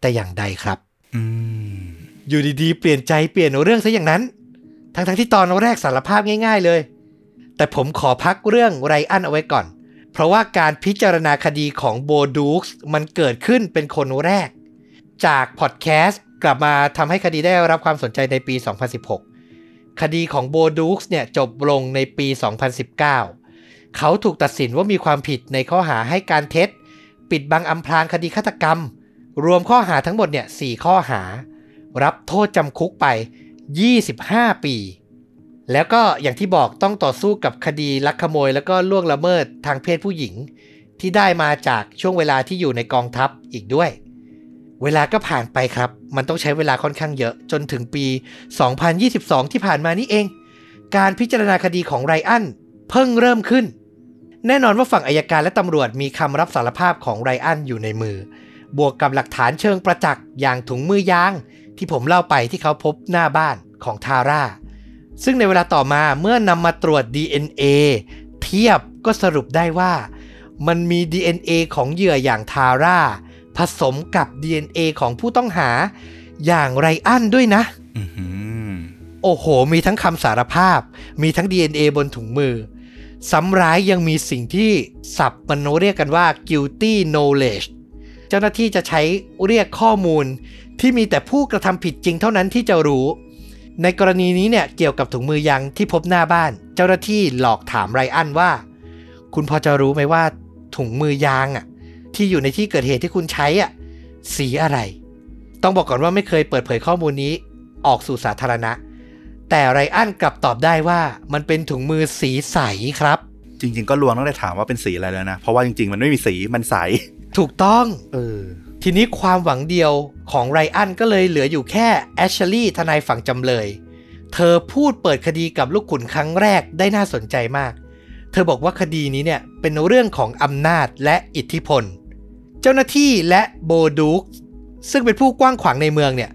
แต่อย่างใดครับอืมอยู่ดีๆ เปลี่ยนใจเปลี่ยนเรื่องซะอย่างนั้น ทั้งๆที่ตอนแรกสารภาพง่าย ๆ เลย แต่ผมขอพักเรื่องไรอันเอาไว้ก่อน เพราะว่าการพิจารณาคดีของโบดูกส์มันเกิดขึ้นเป็นคนแรก จากพอดแคสต์กลับมาทำให้คดีได้รับความสนใจในปี 2016 คดีของโบดูกส์เนี่ยจบลงในปี 2019 เขาถูกตัดสินว่ามีความผิดในข้อหาให้การเท็จ ปิดบังอำพรางคดีฆาตกรรม รวมข้อหาทั้งหมดเนี่ย4ข้อหา รับโทษจำคุกไป 25 ปี แล้วก็อย่างที่บอกต้องต่อสู้กับคดีลักขโมย แล้วก็ล่วงละเมิดทางเพศผู้หญิง ที่ได้มาจากช่วงเวลาที่อยู่ในกองทัพอีกด้วย เวลาก็ผ่านไปครับ มันต้องใช้เวลาค่อนข้างเยอะจนถึงปี 2022 ที่ผ่านมานี่เอง การพิจารณาคดีของไรอันเพิ่งเริ่มขึ้น แน่นอนว่าฝั่งอายการและตำรวจมีคำรับสารภาพของไรอันอยู่ในมือ บวกกับหลักฐานเชิงประจักษ์อย่างถุงมือยาง ที่ผมเล่าไปที่เขาพบหน้าบ้านของทาร่า ซึ่งในเวลาต่อมาเมื่อนำมาตรวจ DNA เทียบก็สรุปได้ว่า มันมี DNA ของเหยื่ออย่างทาร่า ผสมกับ DNA ของผู้ต้องหา อย่างไรอันด้วยนะอือหือโอ้โห มีทั้งคำสารภาพ มีทั้ง DNA บนถุงมือ ซ้ำร้ายยังมีสิ่งที่ศัพท์มันเรียกกันว่า guilty knowledge เจ้าหน้าที่จะใช้เรียกข้อมูล ที่มีแต่ผู้กระทำผิดจริงเท่านั้นที่จะรู้ ในกรณีนี้เนี่ยเกี่ยวกับถุงมือยางที่พบหน้าบ้าน เจ้าหน้าที่หลอกถามไรอันว่า คุณพอจะรู้ไหมว่าถุงมือยางอะที่อยู่ในที่เกิดเหตุที่คุณใช้อะสีอะไร ต้องบอกก่อนว่าไม่เคยเปิดเผยข้อมูลนี้ออกสู่สาธารณะ แต่ไรอันกลับตอบได้ว่ามันเป็นถุงมือสีใสครับ จริง ๆ ก็ลวงตั้งแต่ถามว่าเป็นสีอะไรแล้วนะ เพราะว่าจริง ๆ มันไม่มีสีมันใส ถูกต้องเออทีนี้ความหวังเดียวของไรอันก็เลยเหลืออยู่แค่แอชลีย์ทนายฝั่งจำเลย เธอพูดเปิดคดีกับลูกขุนครั้งแรกได้น่าสนใจมาก เธอบอกว่าคดีนี้เนี่ยเป็นเรื่องของอำนาจและอิทธิพล เจ้าหน้าที่และโบดูกซึ่งเป็นผู้กว้างขวางในเมืองเนี่ย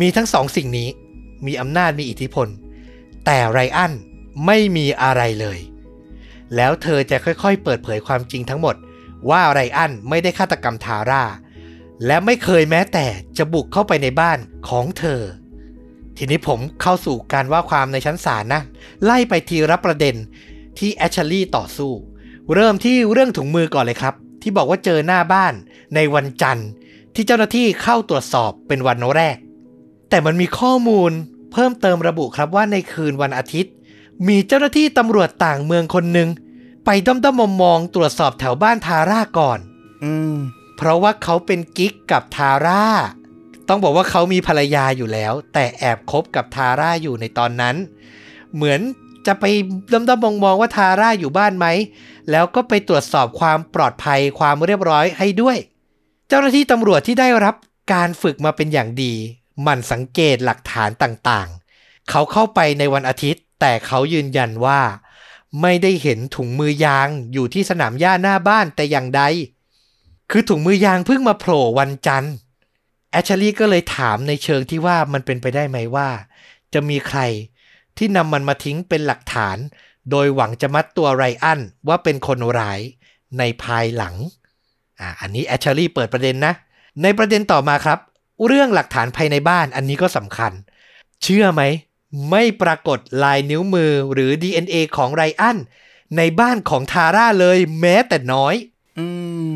มีทั้งสองสิ่งนี้ มีอำนาจมีอิทธิพล แต่ไรอันไม่มีอะไรเลย แล้วเธอจะค่อยๆ เปิดเผยความจริงทั้งหมด ว่าไรอันไม่ได้ฆาตกรรมทาร่า และไม่เคยแม้แต่จะบุกเข้าไปในบ้านของเธอ ทีนี้ผมเข้าสู่การว่าความในชั้นศาลนะ ไล่ไปทีละประเด็นที่แอชลีย์ต่อสู้ เริ่มที่เรื่องถุงมือก่อนเลยครับ ที่บอกว่าเจอหน้าบ้านในวันจันทร์ที่เจ้าหน้าที่เข้าตรวจสอบเป็นวันแรก แต่มันมีข้อมูลเพิ่มเติมระบุครับว่าในคืนวันอาทิตย์ มีเจ้าหน้าที่ตำรวจต่างเมืองคนหนึ่งไปด้อมๆมองๆตรวจสอบแถวบ้านทาร่าก่อน อืม เพราะว่าเขาเป็นกิ๊กกับทาร่า ต้องบอกว่าเขามีภรรยาอยู่แล้ว แต่แอบคบกับทาร่าอยู่ในตอนนั้น เหมือนจะไปด้อมๆมองๆว่าทาร่าอยู่บ้านไหม แล้วก็ไปตรวจสอบความปลอดภัยความเรียบร้อยให้ด้วย เจ้าหน้าที่ตำรวจที่ได้รับการฝึกมาเป็นอย่างดีห มันสังเกตหลักฐานต่างๆ เขาเข้าไปในวันอาทิตย์ แต่เขายืนยันว่า ไม่ได้เห็นถุงมือยางอยู่ที่สนามหญ้าหน้าบ้านแต่อย่างใด คือถุงมือยางเพิ่งมาโผล่วันจันทร์ แอชลีย์ก็เลยถามในเชิงที่ว่ามันเป็นไปได้ไหมว่า จะมีใครที่นำมันมาทิ้งเป็นหลักฐาน โดยหวังจะมัดตัวไรอันว่าเป็นคนร้ายในภายหลังอ่าอันนี้แอชลีย์เปิดประเด็นนะ ในประเด็นต่อมาครับ เรื่องหลักฐานภายในบ้านอันนี้ก็สำคัญ เชื่อไหม ไม่ปรากฏลายนิ้วมือหรือ DNA ของไรอันในบ้านของทาร่าเลยแม้แต่น้อยอืม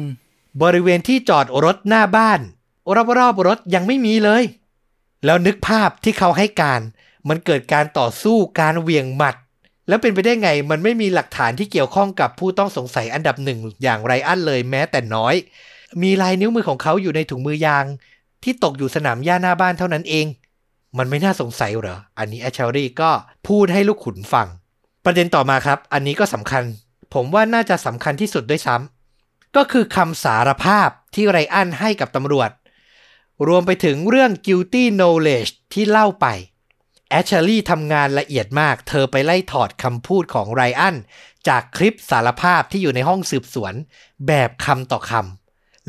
บริเวณที่จอดรถหน้าบ้าน รอบๆรถยังไม่มีเลย แล้วนึกภาพที่เขาให้การ มันเกิดการต่อสู้การเหวี่ยงหมัด แล้วเป็นไปได้ไงมันไม่มีหลักฐานที่เกี่ยวข้องกับผู้ต้องสงสัยอันดับหนึ่งอย่างไรอันเลยแม้แต่น้อย มีลายนิ้วมือของเขาอยู่ในถุงมือยาง ที่ตกอยู่สนามหญ้าหน้าบ้านเท่านั้นเอง มันไม่น่าสงสัยเหรอ อันนี้แอชเชอรี่ก็พูดให้ลูกขุนฟัง ประเด็นต่อมาครับ อันนี้ก็สำคัญ ผมว่าน่าจะสำคัญที่สุดด้วยซ้ำก็คือคำสารภาพที่ไรอันให้กับตำรวจ รวมไปถึงเรื่อง guilty knowledge ที่เล่าไปแอชเชอรี่ทำงานละเอียดมาก เธอไปไล่ถอดคำพูดของไรอันจากคลิปสารภาพที่อยู่ในห้องสืบสวน แบบคำต่อคำ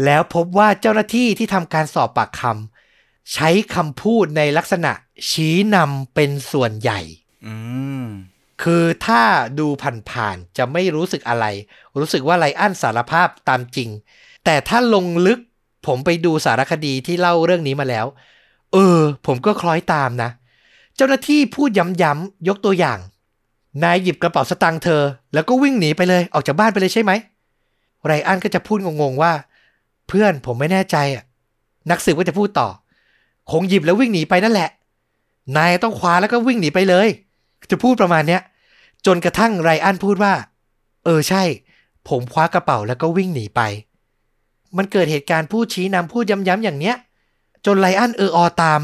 แล้วพบว่าเจ้าหน้าที่ที่ทำการสอบปากคำใช้คำพูดในลักษณะชี้นำเป็นส่วนใหญ่อืมคือถ้าดูผ่านๆจะไม่รู้สึกอะไร รู้สึกว่าไรอันสารภาพตามจริง แต่ถ้าลงลึกผมไปดูสารคดีที่เล่าเรื่องนี้มาแล้ว เออ ผมก็คล้อยตามนะ เจ้าหน้าที่พูดย้ำๆยกตัวอย่าง นายหยิบกระเป๋าสตางค์เธอ แล้วก็วิ่งหนีไปเลยออกจากบ้านไปเลยใช่ไหมไรอันก็จะพูดงงๆว่า เพื่อนผมไม่แน่ใจอะนักสืบก็จะพูดต่อ คงหยิบแล้ววิ่งหนีไปนั่นแหละ นายต้องคว้าแล้วก็วิ่งหนีไปเลย จะพูดประมาณเนี้ย จนกระทั่งไรอันพูดว่า เออใช่ ผมคว้ากระเป๋าแล้วก็วิ่งหนีไป มันเกิดเหตุการณ์พูดชี้นำพูดย้ำๆอย่างเนี้ย จนไรอันเอออตาม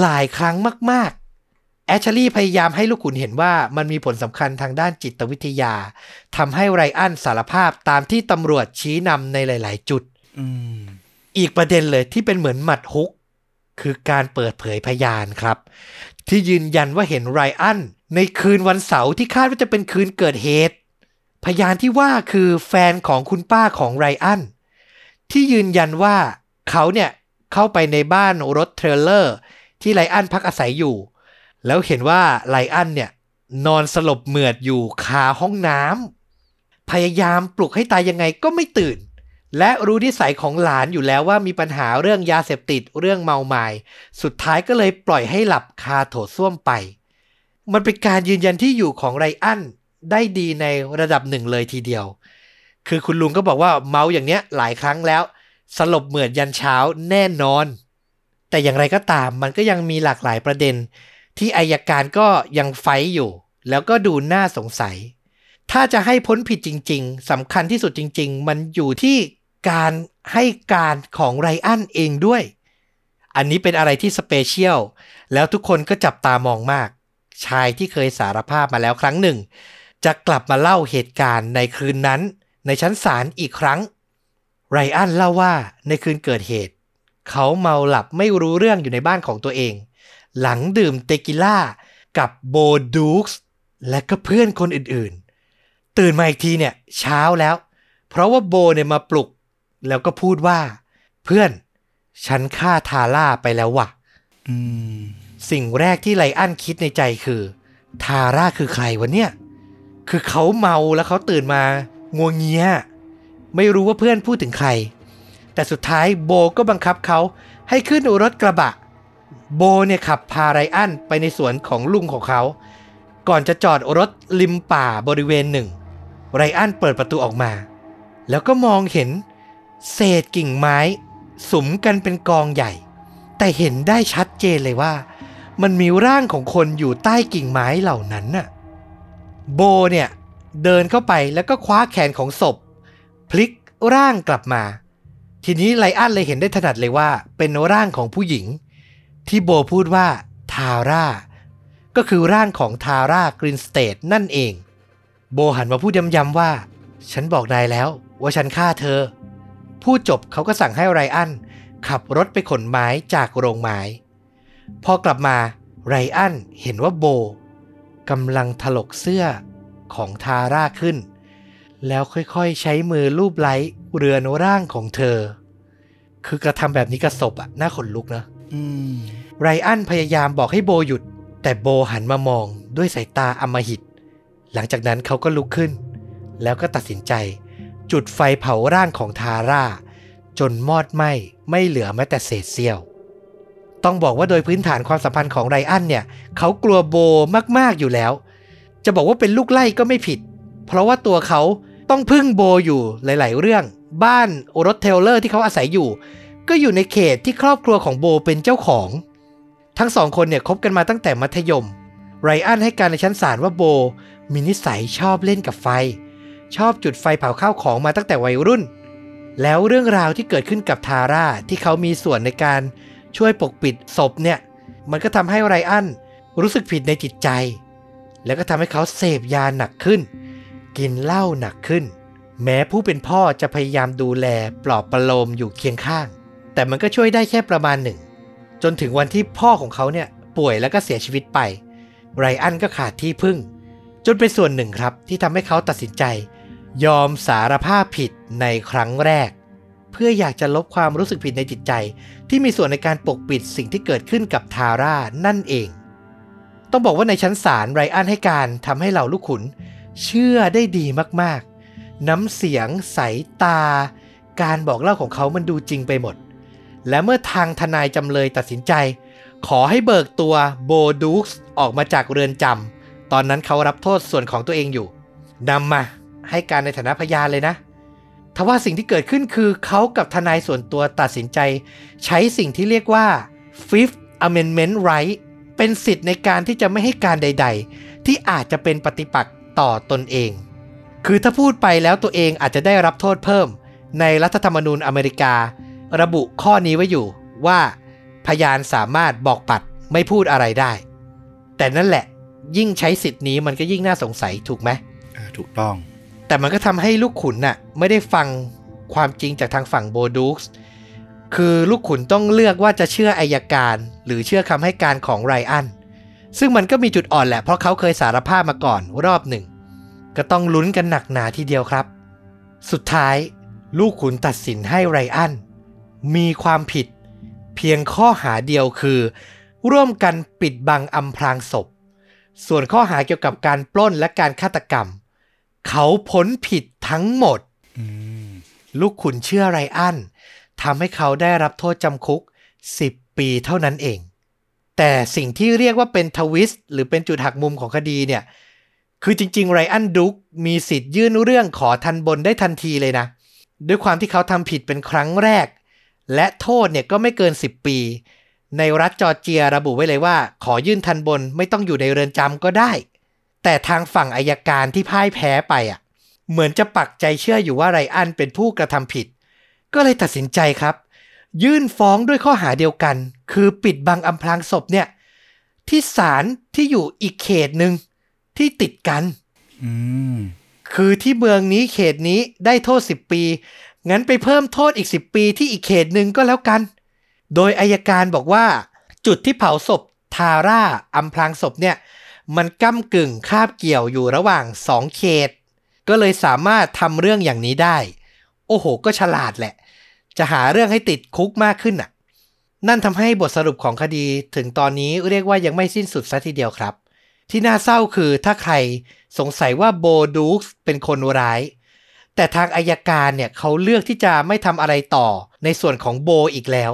หลายครั้งมากๆ แอชลีย์พยายามให้ลูกขุนเห็นว่ามันมีผลสำคัญทางด้านจิตวิทยาทำให้ไรอันสารภาพตามที่ตำรวจชี้นำในหลาย ๆ จุด อีกประเด็นเลยที่เป็นเหมือนหมัดฮุก คือการเปิดเผยพยานครับ ที่ยืนยันว่าเห็นไรอันในคืนวันเสาร์ที่คาดว่าจะเป็นคืนเกิดเหตุ พยานที่ว่าคือแฟนของคุณป้าของไรอันที่ยืนยันว่าเขาเนี่ยเข้าไปในบ้านรถ trailer ที่ไรอันพักอาศัยอยู่ แล้วเห็นว่าไรอันเนี่ยนอนสลบเหมือดอยู่คาห้องน้ำพยายามปลุกให้ตายยังไงก็ไม่ตื่น และรู้นิสัยของหลานอยู่แล้วว่ามีปัญหาเรื่องยาเสพติดเรื่องเมามายสุดท้ายก็เลยปล่อยให้หลับคาโถส้วมไป มันเป็นการยืนยันที่อยู่ของไรอันได้ดีในระดับหนึ่งเลยทีเดียว คือคุณลุงก็บอกว่าเมาอย่างเนี้ยหลายครั้งแล้ว สลบเหมือนยันเช้าแน่นอน แต่อย่างไรก็ตามมันก็ยังมีหลากหลายประเด็น ที่อายการก็ยังไฟอยู่ แล้วก็ดูน่าสงสัย ถ้าจะให้พ้นผิดจริง ๆสำคัญที่สุดจริง ๆ มันอยู่ที่ การให้การของไรอันเองด้วย อันนี้เป็นอะไรที่สเปเชียล แล้วทุกคนก็จับตามองมาก ชายที่เคยสารภาพมาแล้วครั้งหนึ่ง จะกลับมาเล่าเหตุการณ์ในคืนนั้น ในชั้นศาลอีกครั้ง ไรอันเล่าว่าในคืนเกิดเหตุ เขาเมาหลับไม่รู้เรื่องอยู่ในบ้านของตัวเอง หลังดื่มเตกิล่ากับโบดูกส์และก็เพื่อนคนอื่นๆ ตื่นมาอีกทีเนี่ยเช้าแล้ว เพราะว่าโบเนี่ยมาปลุก แล้วก็พูดว่า เพื่อน ฉันฆ่าทาร่าไปแล้วว่ะอืมสิ่งแรกที่ไลอันคิดในใจคือ ทาร่าคือใครวะเนี่ย คือเขาเมาแล้วเขาตื่นมางัวงเงียไม่รู้ว่าเพื่อนพูดถึงใคร แต่สุดท้ายโบก็บังคับเขาให้ขึ้นรถกระบะ โบเนี่ยขับพาไรอันไปในสวนของลุงของเขา ก่อนจะจอดรถริมป่าบริเวณหนึ่ง ไรอันเปิดประตูออกมา แล้วก็มองเห็น เศษกิ่งไม้สุมกันเป็นกองใหญ่ แต่เห็นได้ชัดเจนเลยว่า มันมีร่างของคนอยู่ใต้กิ่งไม้เหล่านั้นน่ะโบเนี่ย เดินเข้าไปแล้วก็คว้าแขนของศพ พลิกร่างกลับมา ทีนี้ไลอันเลยเห็นได้ถนัดเลยว่า เป็นร่างของผู้หญิง ที่โบพูดว่าทาร่าก็คือร่างของทาร่ากรินสเตทนั่นเอง โบหันมาพูดย้ำๆว่า ฉันบอกนายแล้วว่าฉันฆ่าเธอ พูดจบเขาก็สั่งให้ไรอันขับรถไปขนไม้จากโรงไม้ พอกลับมาไรอันเห็นว่าโบกำลังถลกเสื้อของทาร่าขึ้น แล้วค่อยๆ ใช้มือลูบไล้เรือนร่างของเธอ คือกระทำแบบนี้กับศพอะน่าขนลุกนะอืมไรอันพยายามบอกให้โบหยุด แต่โบหันมามองด้วยสายตาอำมหิต หลังจากนั้นเขาก็ลุกขึ้น แล้วก็ตัดสินใจ จุดไฟเผาร่างของทาร่า จนมอดไหม้ไม่เหลือแม้แต่เศษเสี้ยว ต้องบอกว่าโดยพื้นฐานความสัมพันธ์ของไรอันเนี่ย เขากลัวโบมากๆอยู่แล้ว จะบอกว่าเป็นลูกไล่ก็ไม่ผิด เพราะว่าตัวเขาต้องพึ่งโบอยู่หลาย ๆ เรื่อง บ้านรถ trailer ที่เขาอาศัยอยู่ ก็อยู่ในเขตที่ครอบครัวของโบเป็นเจ้าของ ทั้งสองคนเนี่ยคบกันมาตั้งแต่มัธยมไรอันให้การในชั้นศาลว่าโบมีนิสัยชอบเล่นกับไฟ ชอบจุดไฟเผาข้าวของมาตั้งแต่วัยรุ่น แล้วเรื่องราวที่เกิดขึ้นกับทาร่าที่เขามีส่วนในการช่วยปกปิดศพเนี่ย มันก็ทำให้ไรอันรู้สึกผิดในจิตใจ แล้วก็ทำให้เขาเสพยาหนักขึ้น กินเหล้าหนักขึ้น แม้ผู้เป็นพ่อจะพยายามดูแลปลอบประโลมอยู่เคียงข้าง แต่มันก็ช่วยได้แค่ประมาณหนึ่ง จนถึงวันที่พ่อของเขาเนี่ยป่วยแล้วก็เสียชีวิตไปไรอันก็ขาดที่พึ่ง จนเป็นส่วนหนึ่งครับที่ทำให้เขาตัดสินใจ ยอมสารภาพผิดในครั้งแรก เพื่ออยากจะลบความรู้สึกผิดในจิตใจ ที่มีส่วนในการปกปิดสิ่งที่เกิดขึ้นกับทาร่านั่นเอง ต้องบอกว่าในชั้นศาลไรอันให้การทำให้เหล่าลูกขุน เชื่อได้ดีมากๆ น้ำเสียง สายตา การบอกเล่าของเขามันดูจริงไปหมด และเมื่อทางทนายจำเลยตัดสินใจ ขอให้เบิกตัวโบดูกส์ออกมาจากเรือนจำตอนนั้นเขารับโทษส่วนของตัวเองอยู่นำมา ให้การในฐานะพยานเลยนะทว่าสิ่งที่เกิดขึ้นคือเขากับทนายส่วนตัวตัดสินใจ ใช้สิ่งที่เรียกว่า Fifth Amendment Right เป็นสิทธิ์ในการที่จะไม่ให้การใด ๆ ที่อาจจะเป็นปฏิปักษ์ต่อตนเอง คือถ้าพูดไปแล้วตัวเองอาจจะได้รับโทษเพิ่ม ในรัฐธรรมนูญอเมริกา ระบุข้อนี้ไว้อยู่ว่า พยานสามารถบอกปัดไม่พูดอะไรได้ แต่นั่นแหละ ยิ่งใช้สิทธิ์นี้มันก็ยิ่งน่าสงสัยถูกไหมถูกต้อง แต่มันก็ทำให้ลูกขุนน่ะไม่ได้ฟังความจริงจากทางฝั่งโบดูกส์คือลูกขุนต้องเลือกว่าจะเชื่ออายการ หรือเชื่อคำให้การของไรอัน ซึ่งมันก็มีจุดอ่อนแหละเพราะเขาเคยสารภาพมาก่อนรอบหนึ่ง ก็ต้องลุ้นกันหนักหนาทีเดียวครับ สุดท้าย ลูกขุนตัดสินให้ไรอัน มีความผิด เพียงข้อหาเดียวคือ ร่วมกันปิดบังอำพรางศพ ส่วนข้อหาเกี่ยวกับการปล้นและการฆาตกรรม เขาพ้นผิดทั้งหมดอืมลูกขุนเชื่อไรอันทำให้เขาได้รับโทษจำคุก 10 ปีเท่านั้นเอง แต่สิ่งที่เรียกว่าเป็นทวิสต์หรือเป็นจุดหักมุมของคดีเนี่ย คือจริง ๆ ไรอันดุกมีสิทธิ์ยื่นเรื่องขอทันบนได้ทันทีเลยนะ ด้วยความที่เขาทำผิดเป็นครั้งแรก และโทษเนี่ยก็ไม่เกิน 10 ปี ในรัฐจอร์เจียระบุไว้เลยว่า ขอยื่นทันบนไม่ต้องอยู่ในเรือนจำก็ได้ แต่ทางฝั่งอายการที่พ่ายแพ้ไปอะ เหมือนจะปักใจเชื่ออยู่ว่าไรอันเป็นผู้กระทำผิด ก็เลยตัดสินใจครับ ยื่นฟ้องด้วยข้อหาเดียวกัน คือปิดบังอำพรางศพเนี่ย ที่ศาลที่อยู่อีกเขตหนึ่งที่ติดกันอืมคือที่เมืองนี้เขตนี้ได้โทษ10ปี งั้นไปเพิ่มโทษอีก10ปีที่อีกเขตหนึ่งก็แล้วกัน โดยอายการบอกว่า จุดที่เผาศพทาร่าอำพรางศพเนี่ย มันก้ากึ่งคาบเกี่ยวอยู่ระหว่างสองเขต ก็เลยสามารถทำเรื่องอย่างนี้ได้ โอ้โห ก็ฉลาดแหละ จะหาเรื่องให้ติดคุกมากขึ้นน่ะ นั่นทำให้บทสรุปของคดีถึงตอนนี้เรียกว่ายังไม่สิ้นสุดซะทีเดียวครับ ที่น่าเศร้าคือถ้าใครสงสัยว่าโบดูกส์เป็นคนร้าย แต่ทางอายการเนี่ยเขาเลือกที่จะไม่ทำอะไรต่อในส่วนของโบอีกแล้ว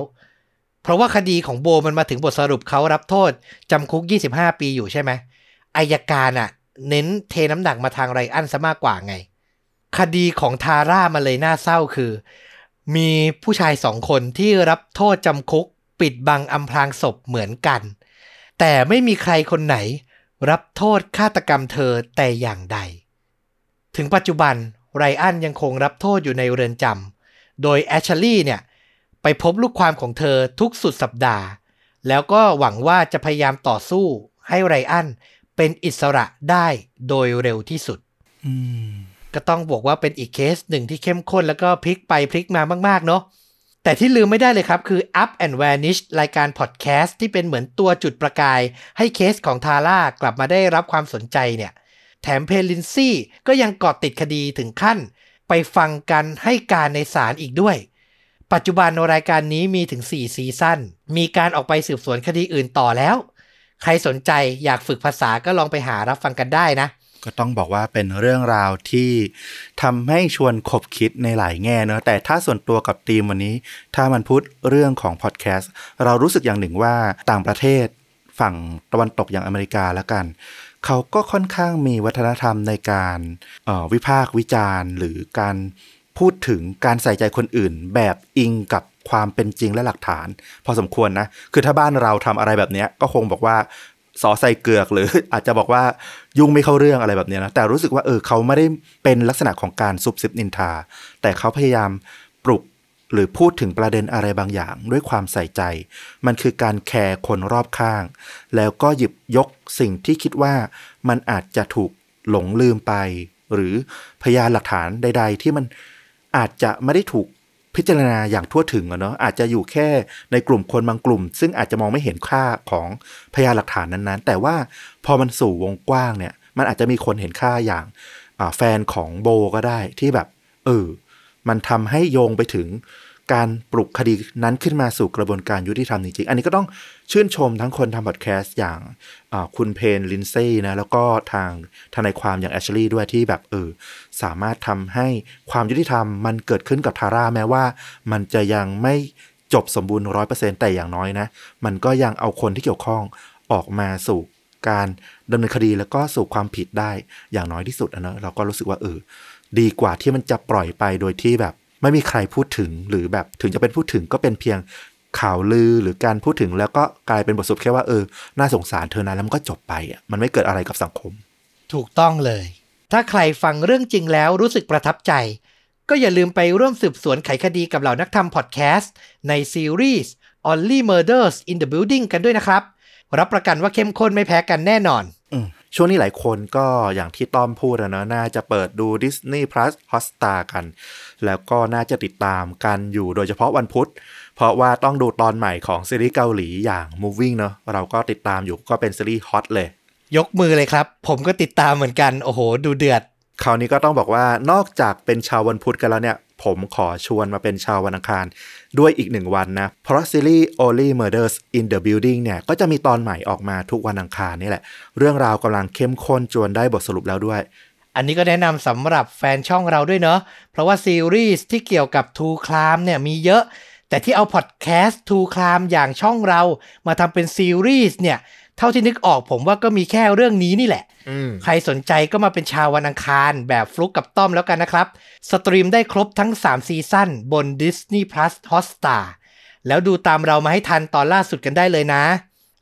เพราะว่าคดีของโบมันมาถึงบทสรุปเขารับโทษ จำคุก 25 ปีอยู่ใช่ไหม อายการอะเน้นเทน้ำหนักมาทางไรอันซะมากกว่าไง คดีของทาร่ามันเลยน่าเศร้าคือ มีผู้ชายสองคนที่รับโทษจำคุก ปิดบังอำพรางศพเหมือนกัน แต่ไม่มีใครคนไหน รับโทษฆาตกรรมเธอแต่อย่างใด ถึงปัจจุบันไรอันยังคงรับโทษอยู่ในเรือนจำโดยแอชลี่เนี่ยไปพบลูกความของเธอทุกสุดสัปดาห์ แล้วก็หวังว่าจะพยายามต่อสู้ให้ไรอัน เป็นอิสระได้โดยเร็วที่สุดอืมก็ต้องบอกว่าเป็นอีกเคสหนึ่งที่เข้มข้นแล้วก็พลิกไปพลิกมามาก ๆ เนาะแต่ที่ลืมไม่ได้เลยครับ คือ Up and Vanished รายการพอดแคสต์ที่เป็นเหมือนตัวจุดประกาย ให้เคสของทาร่ากลับมาได้รับความสนใจเนี่ย แถมเพลินซี่ก็ยังเกาะติดคดีถึงขั้น ไปฟังกันให้การในศาลอีกด้วย ปัจจุบันรายการนี้มีถึง 4 ซีซั่นมีการออกไปสืบสวนคดีอื่นต่อแล้ว ใครสนใจอยากฝึกภาษาก็ลองไปหารับฟังกันได้นะ ก็ต้องบอกว่าเป็นเรื่องราวที่ทำให้ชวนขบคิดในหลายแง่เนอะแต่ถ้าส่วนตัวกับทีมวันนี้ ถ้ามันพูดเรื่องของพอดแคสต์เรารู้สึกอย่างหนึ่งว่าต่างประเทศฝั่งตะวันตกอย่างอเมริกาแล้วกัน เขาก็ค่อนข้างมีวัฒนธรรมในการออวิพากษ์วิจารณ์ หรือการพูดถึงการใส่ใจคนอื่นแบบอิงกับ ความเป็นจริงและหลักฐาน พอสมควรนะ คือถ้าบ้านเราทำอะไรแบบเนี้ยก็คงบอกว่าสอใส่เกือกหรืออาจจะบอกว่ายุ่งไม่เข้าเรื่องอะไรแบบนี้นะแต่รู้สึกว่าเออเขาไม่ได้เป็นลักษณะของการซุบซิบนินทา แต่เขาพยายามปลุกหรือพูดถึงประเด็นอะไรบางอย่าง ด้วยความใส่ใจ มันคือการแคร์คนรอบข้าง แล้วก็หยิบยกสิ่งที่คิดว่ามันอาจจะถูกหลงลืมไป หรือพยานหลักฐานใด ๆ ที่มันอาจจะไม่ได้ถูก พิจารณาอย่างทั่วถึงอะเนาะอาจจะอยู่แค่ในกลุ่มคนบางกลุ่ม ซึ่งอาจจะมองไม่เห็นค่าของพยานหลักฐานนั้นๆ แต่ว่าพอมันสู่วงกว้างเนี่ย มันอาจจะมีคนเห็นค่าอย่างแฟนของโบก็ได้ที่แบบเออมันทำให้โยงไปถึงการปลุกคดีนั้นขึ้นมาสู่กระบวนการยุติธรรมจริงๆ อันนี้ก็ต้องชื่นชมทั้งคนทำพอดแคสต์อย่างคุณเพนลินเซ่นะ แล้วก็ทางทนายความอย่างแอชลีย์ด้วยที่แบบเออ สามารถทำให้ความยุติธรรมมันเกิดขึ้นกับทาร่าแม้ว่า มันจะยังไม่จบสมบูรณ์ร้อยเปอร์เซ็นแต่อย่างน้อยนะ มันก็ยังเอาคนที่เกี่ยวข้องออกมาสู่การดำเนินคดีแล้วก็สู่ความผิดได้อย่างน้อยที่สุดอะเนะเราก็รู้สึกว่าเออดีกว่าที่มันจะปล่อยไปโดยที่แบบ ไม่มีใครพูดถึงหรือแบบถึงจะเป็นพูดถึงก็เป็นเพียงข่าวลือหรือการพูดถึงแล้วก็กลายเป็นบทสรุปแค่ว่าเออน่าสงสารเธอนะแล้วมันก็จบไปอะมันไม่เกิดอะไรกับสังคม ถูกต้องเลย ถ้าใครฟังเรื่องจริงแล้วรู้สึกประทับใจ ก็อย่าลืมไปร่วมสืบสวนไขคดีกับเหล่านักทำพอดแคสต์ในซีรีส์ Only Murders in the Building กันด้วยนะครับ รับประกันว่าเข้มข้นไม่แพ้กันแน่นอนอช่วงนี้หลายคนก็อย่างที่ต้อมพูดอะเนะ น่าจะเปิดดู Disney Plus Hotstar กัน แล้วก็น่าจะติดตามกันอยู่โดยเฉพาะวันพุธ เพราะว่าต้องดูตอนใหม่ของซีรีส์เกาหลีอย่าง Moving เนาะเราก็ติดตามอยู่ก็เป็นซีรีส์ฮอตเลย ยกมือเลยครับ ผมก็ติดตามเหมือนกัน โอ้โห ดูเดือด คราวนี้ก็ต้องบอกว่านอกจากเป็นชาววันพุธกันแล้วเนี่ย ผมขอชวนมาเป็นชาววันอังคาร ด้วยอีกหนึ่งวันนะ เพราะซีรีส์ Only Murders in the Building เนี่ย ก็จะมีตอนใหม่ออกมาทุกวันอังคารนี่แหละ เรื่องราวกำลังเข้มข้นจวนได้บทสรุปแล้วด้วย อันนี้ก็แนะนำสำหรับแฟนช่องเราด้วยเนาะเพราะว่าซีรีส์ที่เกี่ยวกับทูคลามเนี่ยมีเยอะแต่ที่เอาพอดแคสต์ทูคลามอย่างช่องเรามาทำเป็นซีรีส์เนี่ย เท่าที่นึกออกผมว่าก็มีแค่เรื่องนี้นี่แหละอืมใครสนใจก็มาเป็นชาววันอังคารแบบฟลุกกับต้อมแล้วกันนะครับ stream ได้ครบทั้ง 3 season บน Disney Plus Hotstar แล้วดูตามเรามาให้ทันตอนล่าสุดกันได้เลยนะ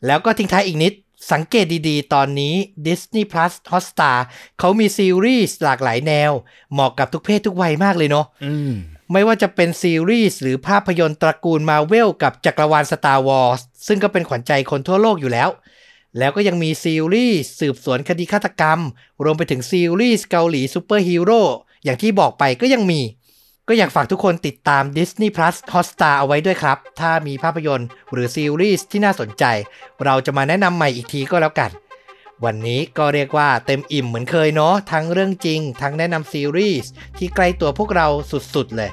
แล้วก็ทิ้งท้ายอีกนิด สังเกตดีๆ ตอนนี้ Disney Plus Hotstar เขามีซีรีส์หลากหลายแนว เหมาะกับทุกเพศทุกวัยมากเลยเนาะอืมไม่ว่าจะเป็นซีรีส์หรือภาพยนตร์ตระกูลมาเวลกับจักรวาล Star Wars ซึ่งก็เป็นขวัญใจคนทั่วโลกอยู่แล้ว แล้วก็ยังมีซีรีส์สืบสวนคดีฆาตกรรม รวมไปถึงซีรีส์เกาหลีซูเปอร์ฮีโร่อย่างที่บอกไปก็ยังมี ก็อยากฝากทุกคนติดตาม Disney Plus Hotstar เอาไว้ด้วยครับ ถ้ามีภาพยนตร์หรือซีรีส์ที่น่าสนใจ เราจะมาแนะนำใหม่อีกทีก็แล้วกัน วันนี้ก็เรียกว่าเต็มอิ่มเหมือนเคยเนาะทั้งเรื่องจริง ทั้งแนะนำซีรีส์ที่ใกล้ตัวพวกเราสุดๆเลย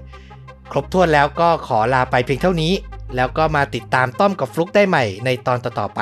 ครบถ้วนแล้วก็ขอลาไปเพียงเท่านี้ แล้วก็มาติดตามต้อมกับฟลุกได้ใหม่ในตอนต่อๆไป